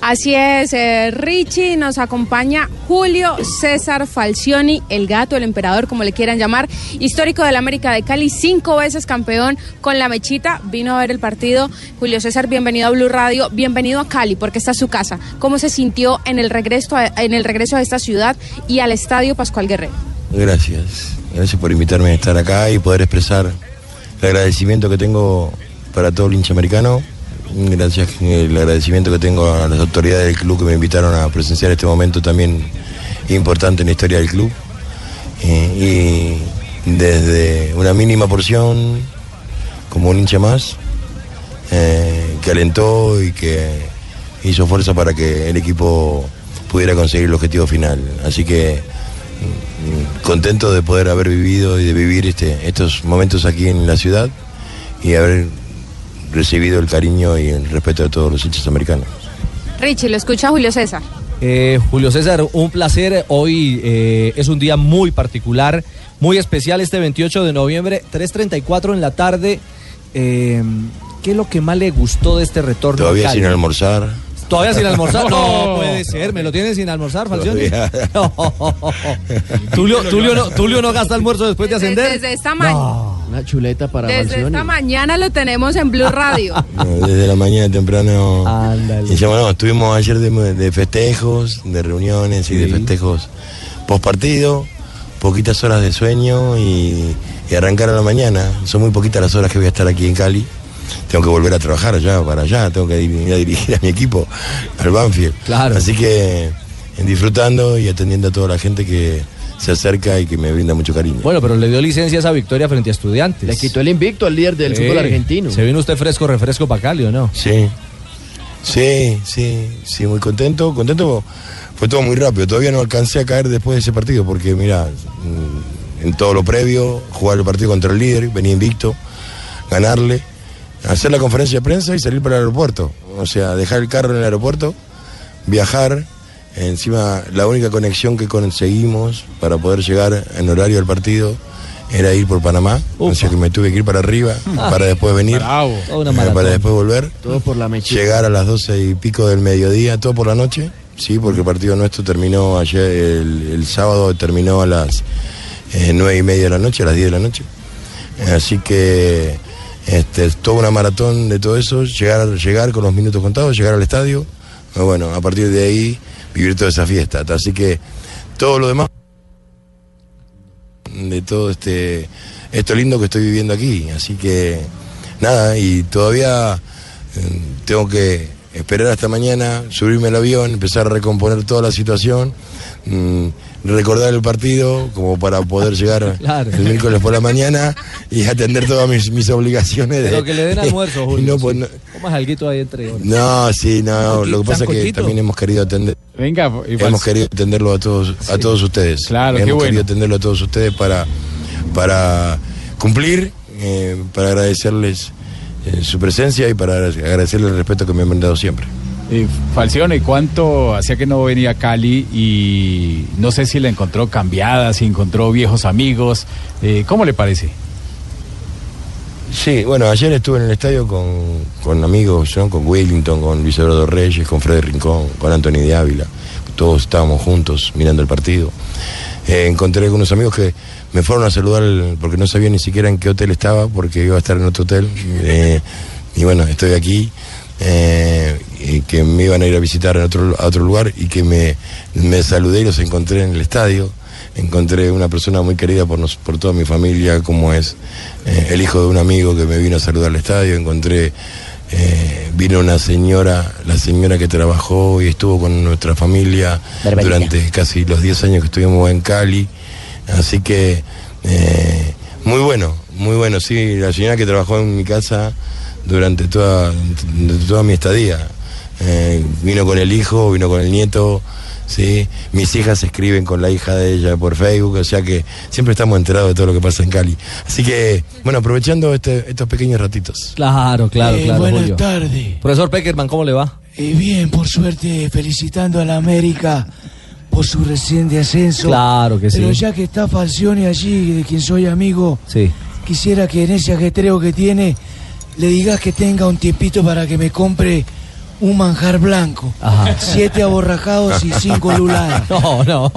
Así es, eh, Richie, nos acompaña Julio César Falcioni, el gato, el emperador, como le quieran llamar, histórico del América de Cali, cinco veces campeón con la mechita, vino a ver el partido. Julio César, bienvenido a Blue Radio, bienvenido a Cali, porque está es su casa. ¿Cómo se sintió en el regreso a, en el regreso a esta ciudad y al estadio Pascual Guerrero? Gracias, gracias por invitarme a estar acá y poder expresar el agradecimiento que tengo para todo el hincha americano Gracias, el agradecimiento que tengo a las autoridades del club que me invitaron a presenciar este momento también importante en la historia del club. Eh, y desde una mínima porción, como un hincha más, eh, que alentó y que hizo fuerza para que el equipo pudiera conseguir el objetivo final. Así que mm, contento de poder haber vivido y de vivir este, estos momentos aquí en la ciudad y haber recibido el cariño y el respeto de todos los hinchas americanos. Richie, lo escucha Julio César. Eh, Julio César, un placer. Hoy eh, es un día muy particular, muy especial este 28 de noviembre, 3.34 en la tarde. Eh, ¿Qué es lo que más le gustó de este retorno? Todavía sin almorzar. ¿Todavía sin almorzar? No puede ser, ¿me lo tienen sin almorzar, Falcioni? No. ¿Tulio, Tulio, no, ¿Tulio no gasta almuerzo después de ascender? Desde esta mañana. Una chuleta para Desde esta mañana lo tenemos en Blue Radio. No, desde la mañana temprano. Ándale. Y bueno, estuvimos ayer de, de festejos, de reuniones y de festejos post partido, poquitas horas de sueño y, y arrancar a la mañana. Son muy poquitas las horas que voy a estar aquí en Cali. Tengo que volver a trabajar allá para allá, tengo que ir a dirigir a mi equipo, al Banfield. Claro. Así que disfrutando y atendiendo a toda la gente que se acerca y que me brinda mucho cariño. Bueno, pero le dio licencia a esa victoria frente a estudiantes. Le quitó el invicto al líder del Sí. fútbol argentino. ¿Se vino usted fresco, refresco para Cali o no? Sí, sí, sí, sí, muy contento, contento. Fue todo muy rápido, todavía no alcancé a caer después de ese partido porque mira, mm, en todo lo previo, jugar el partido contra el líder, venía invicto, ganarle, hacer la conferencia de prensa y salir para el aeropuerto. O sea, dejar el carro en el aeropuerto, viajar, encima la única conexión que conseguimos para poder llegar en horario al partido era ir por Panamá, sea que me tuve que ir para arriba, para después venir, eh, para después volver. Todo por la mechita. llegar a las doce y pico del mediodía, todo por la noche, sí, porque el partido nuestro terminó ayer, el, el sábado terminó a las eh, nueve y media de la noche, a las 10 de la noche. Así que este, es toda una maratón de todo eso, llegar, llegar con los minutos contados, llegar al estadio, bueno, a partir de ahí vivir toda esa fiesta. Así que todo lo demás de todo este esto lindo que estoy viviendo aquí. Así que nada, y todavía eh, tengo que esperar hasta mañana, subirme al avión, empezar a recomponer toda la situación, mm, recordar el partido como para poder llegar Claro. el miércoles por la mañana y atender todas mis, mis obligaciones. de- Pero que le den almuerzo, Julio. no, pues, sí. no, alguito ahí entre horas. no, sí, no, lo que pasa es que también hemos querido atender. Venga, igual. Hemos querido atenderlo a todos, a todos ustedes. Claro, qué Hemos bueno. querido atenderlo a todos ustedes para, para cumplir, eh, para agradecerles eh, su presencia y para agradecerles el respeto que me han brindado siempre. Eh, Falcione, ¿cuánto hacía que no venía a Cali? Y no sé si la encontró cambiada, si encontró viejos amigos. Eh, ¿Cómo le parece? Sí, bueno, ayer estuve en el estadio con, con amigos, ¿no? con Wellington, con Luis Eduardo Reyes, con Freddy Rincón, con Anthony de Ávila. Todos estábamos juntos mirando el partido. Eh, encontré algunos amigos que me fueron a saludar porque no sabía ni siquiera en qué hotel estaba, porque iba a estar en otro hotel. Eh, y bueno, estoy aquí. eh, y que me iban a ir a visitar en otro, a otro lugar y que me, me saludé y los encontré en el estadio. Encontré una persona muy querida por, nos- por toda mi familia, como es el hijo de un amigo que me vino a saludar al estadio. Encontré, eh, vino una señora, la señora que trabajó y estuvo con nuestra familia durante casi los 10 años que estuvimos en Cali. Así que, eh, muy bueno, muy bueno, sí, la señora que trabajó en mi casa durante toda, toda mi estadía. Eh, vino con el hijo, vino con el nieto, ¿sí? Mis hijas escriben con la hija de ella por Facebook, o sea que siempre estamos enterados de todo lo que pasa en Cali. Así que, bueno, aprovechando este- estos pequeños ratitos. Claro, claro, Eh, claro. buenas tardes. Profesor Peckerman, ¿cómo le va? Eh, bien, por suerte, felicitando a la América por su reciente ascenso. Claro que sí. Pero ya que está Falcioni allí, de quien soy amigo, Sí. quisiera que en ese ajetreo que tiene, le digas que tenga un tiempito para que me compre un manjar blanco. Ajá. Siete aborrajados y cinco luladas. No, no.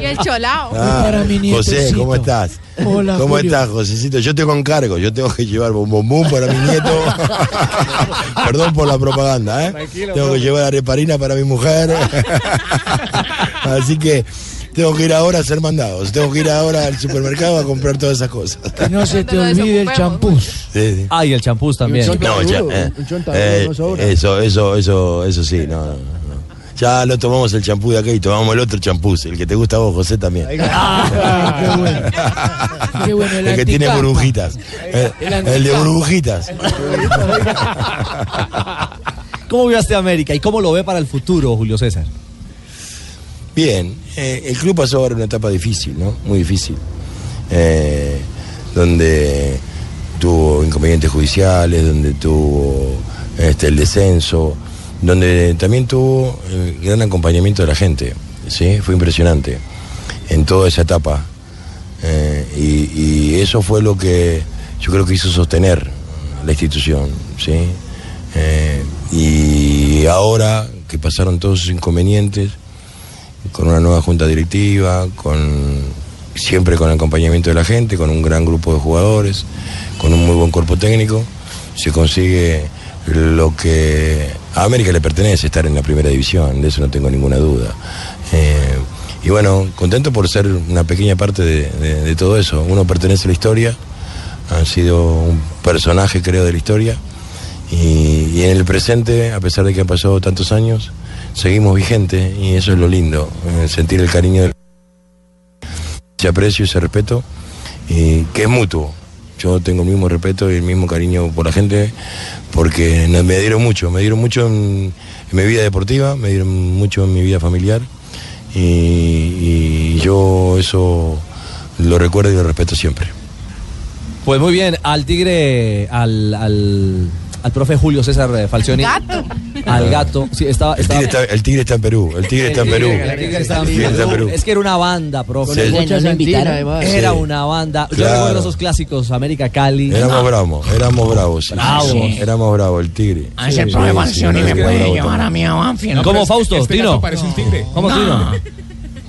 Y el cholao. Ah, para mi José, nietecito. ¿cómo estás? Hola, ¿Cómo Julio. estás, Josecito? Yo tengo encargo, yo tengo que llevar bombón para mi nieto. Perdón por la propaganda, ¿eh? tengo que llevar areparina para mi mujer. Así que tengo que ir ahora a hacer mandados. Tengo que ir ahora al supermercado a comprar todas esas cosas. Que no se te olvide el champús. Sí, sí. Ah, y el champús también. Un No, ya, eh, eh, eso, eso, eso, eso sí, no, no, no. Ya lo tomamos el champú de acá y tomamos el otro champú, el que te gusta a vos, José, también. Ay, qué bueno. Qué bueno, el El que tiene burbujitas. El, el de burbujitas. ¿Cómo vio a este América y cómo lo ve para el futuro, Julio César? Bien, eh, el club pasó ahora una etapa difícil, ¿no? Muy difícil. Eh, donde tuvo inconvenientes judiciales, donde tuvo este, el descenso, donde también tuvo el gran acompañamiento de la gente, ¿sí? Fue impresionante en toda esa etapa. Eh, y, eso fue lo que yo creo que hizo sostener la institución, ¿sí? Y ahora que pasaron todos esos inconvenientes, con una nueva junta directiva, con siempre con el acompañamiento de la gente, con un gran grupo de jugadores, con un muy buen cuerpo técnico, se consigue lo que a América le pertenece, estar en la primera división, de eso no tengo ninguna duda. Eh, y bueno, contento por ser una pequeña parte de, todo eso. Uno pertenece a la historia, ha sido un personaje creo de la historia, y, y en el presente, a pesar de que han pasado tantos años, seguimos vigentes y eso es lo lindo, eh, sentir el cariño, del- ese aprecio, ese respeto, y que es mutuo. Yo tengo el mismo respeto y el mismo cariño por la gente porque me dieron mucho, me dieron mucho en, en mi vida deportiva, me dieron mucho en mi vida familiar y, y yo eso lo recuerdo y lo respeto siempre. Pues muy bien, al Tigre, al, al, al profe Julio César eh, Falcioni. Gato. Al gato. Sí, estaba, El estaba- tigre, está, el tigre está en Perú, el tigre está en Perú. El Tigre estaba en El tigre está en Perú. Perú. Es que era una banda, profe. Sí. El Bocha Santina, además. Era una banda. Yo Claro. recuerdo esos clásicos, América Cali. Éramos bravos, éramos bravos. sí. Bravos. Sí. Éramos bravos, el tigre. A ese Sí, profe sí, Falcioni sí, me puede llevar también. a mí a Banfield. ¿Cómo, Fausto? Tino. parece un tigre. ¿Cómo, No. Tino?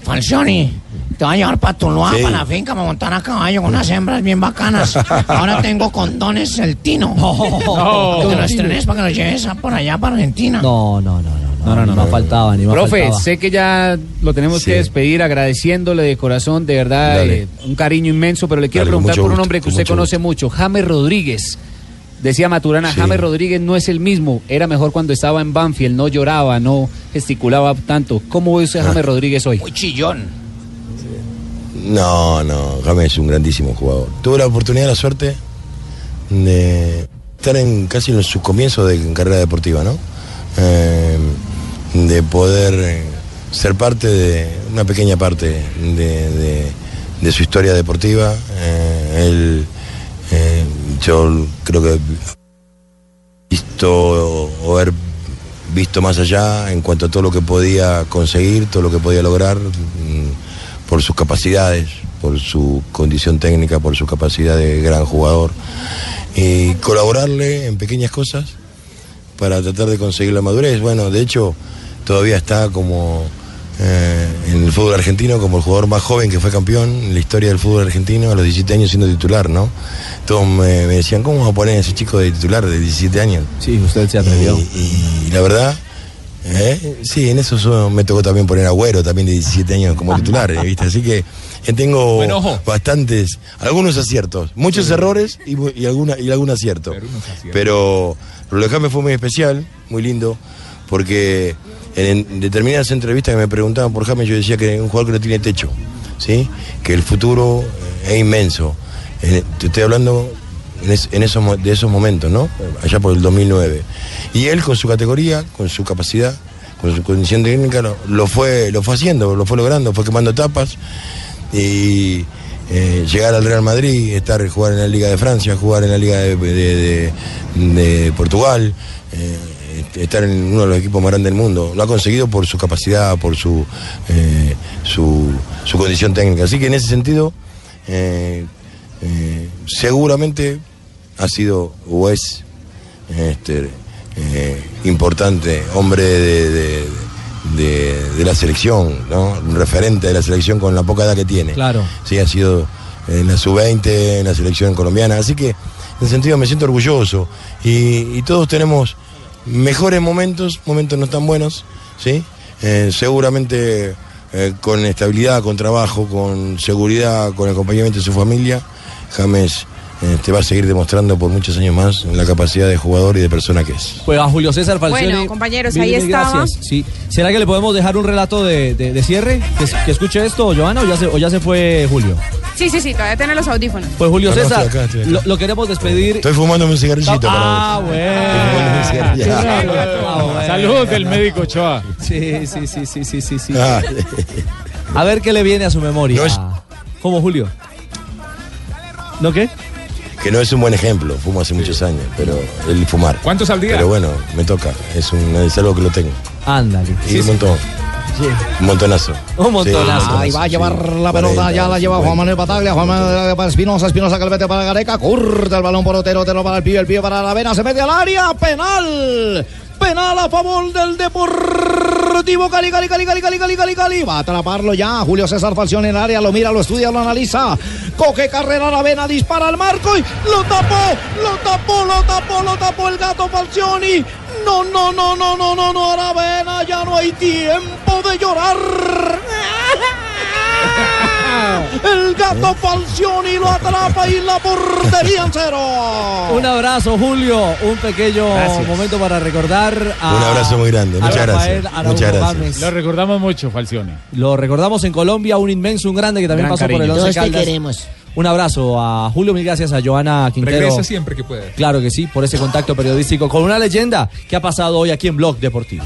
Falcioni, te voy a llevar para Tuluá, Sí. para la finca, para montar a caballo con unas hembras bien bacanas. Ahora tengo condones el Tino. Que te lo estrenes para que lo lleves a por allá para Argentina. No, no, no, no. No, no, no, no faltaba ni más Profe, faltaba. sé que ya lo tenemos Sí. que despedir agradeciéndole de corazón, de verdad, eh, un cariño inmenso, pero le quiero Dale, preguntar por un hombre que usted mucho conoce mucho, James Rodríguez. Decía Maturana, Sí. James Rodríguez no es el mismo, era mejor cuando estaba en Banfield, no lloraba, no gesticulaba tanto. ¿Cómo ve usted a Ah. James Rodríguez hoy? Muy chillón. No, no, James es un grandísimo jugador. Tuve la oportunidad, la suerte de estar en casi en su comienzo de carrera deportiva, ¿no? Eh, de poder eh, ser parte de una pequeña parte de, su historia deportiva. Eh, él, yo creo que visto o haber visto más allá en cuanto a todo lo que podía conseguir, todo lo que podía lograr, por sus capacidades, por su condición técnica, por su capacidad de gran jugador, y colaborarle en pequeñas cosas para tratar de conseguir la madurez. Bueno, de hecho, todavía está como eh, en el fútbol argentino como el jugador más joven que fue campeón en la historia del fútbol argentino a los 17 años siendo titular, ¿no? Todos me, me decían, ¿cómo vamos a poner a ese chico de titular de 17 años? Sí, usted se atrevió. Y, y la verdad, ¿eh? sí, en eso so- me tocó también poner agüero también de 17 años como titular, ¿eh? ¿viste? Así que eh, tengo bastantes, algunos aciertos, muchos errores y, alguna, y algún acierto. Pero lo de fue muy especial, muy lindo, porque en, en determinadas entrevistas que me preguntaban por James yo decía que es un jugador que no tiene techo, ¿sí? que el futuro es inmenso. Te estoy hablando en, es- en esos, de esos momentos, ¿no? Allá por el 2009. Y él con su categoría, con su capacidad, con su condición técnica, lo, fue, lo fue haciendo, lo fue logrando, fue quemando etapas y eh, llegar al Real Madrid, estar jugar en la Liga de Francia, jugar en la Liga de, Portugal, eh, estar en uno de los equipos más grandes del mundo. Lo ha conseguido por su capacidad, por su, eh, su, su condición técnica. Así que en ese sentido, seguramente ha sido o es este, eh, importante, hombre de, de- de- de la selección, ¿no? Un referente de la selección con la poca edad que tiene. Claro. Sí, ha sido en la sub-20, en la selección colombiana. Así que, en ese sentido, me siento orgulloso. Y, y todos tenemos mejores momentos, momentos no tan buenos, ¿sí? Eh, seguramente eh, con estabilidad, con trabajo, con seguridad, con acompañamiento de su familia, James este, va a seguir demostrando por muchos años más la capacidad de jugador y de persona que es. Pues a Julio César Falcioni. Bueno, compañeros, mil, ahí mil estaba. gracias. Sí. ¿Será que le podemos dejar un relato de, de- de cierre? ¿Que, que escuche esto, Joana, o ya, se, o ya se fue Julio? Sí, sí, sí, todavía tiene los audífonos. Pues Julio No, no, César, estoy acá, estoy acá. Lo, lo queremos despedir. Estoy fumándome un cigarrillito. Ah, para vos. bueno. Ah, bueno. Salud del médico Ochoa. Sí, sí, sí, sí, sí, sí, sí. Ah. A ver qué le viene a su memoria. ¿Cómo, Julio? ¿No qué? Que no es un buen ejemplo, fumo hace muchos años, pero el fumar. ¿Cuántos al día? Pero bueno, me toca, es, un, es algo que lo tengo. Ándale. Y un montón. Un montonazo. Un montonazo. Ahí va a llevar la 40, pelota, ya la lleva Juan Manuel Bataglia, Juan Manuel para Espinosa, Espinosa que le mete para Gareca, corta el balón por Otero, Otero para el pibe, el pibe para la vena, se mete al área, penal, penal a favor del Deportivo Cali, Cali, Cali, Cali, Cali, Cali, Cali, Cali. Va a atraparlo ya. Julio César Falcioni en área, lo mira, lo estudia, lo analiza. Coge carrera a la dispara al marco y lo tapó, lo tapó, lo tapó, lo tapó el gato Falcioni. No, no, no, no, no, no, no, Aravena, ya no hay tiempo de llorar. El gato Falcioni lo atrapa y la portería en cero. Un abrazo, Julio. Un pequeño Gracias. momento para recordar a. Un abrazo muy grande, a muchas Rafael gracias, muchas gracias. Lo recordamos mucho, Falcioni. Lo recordamos en Colombia, un inmenso, un grande que también Gran pasó por el cariño. Once Todos te Caldas. queremos. Un abrazo a Julio, mil gracias a Joana Quintero. Regresa siempre que pueda. Claro que sí, por ese contacto periodístico con una leyenda que ha pasado hoy aquí en Blog Deportivo.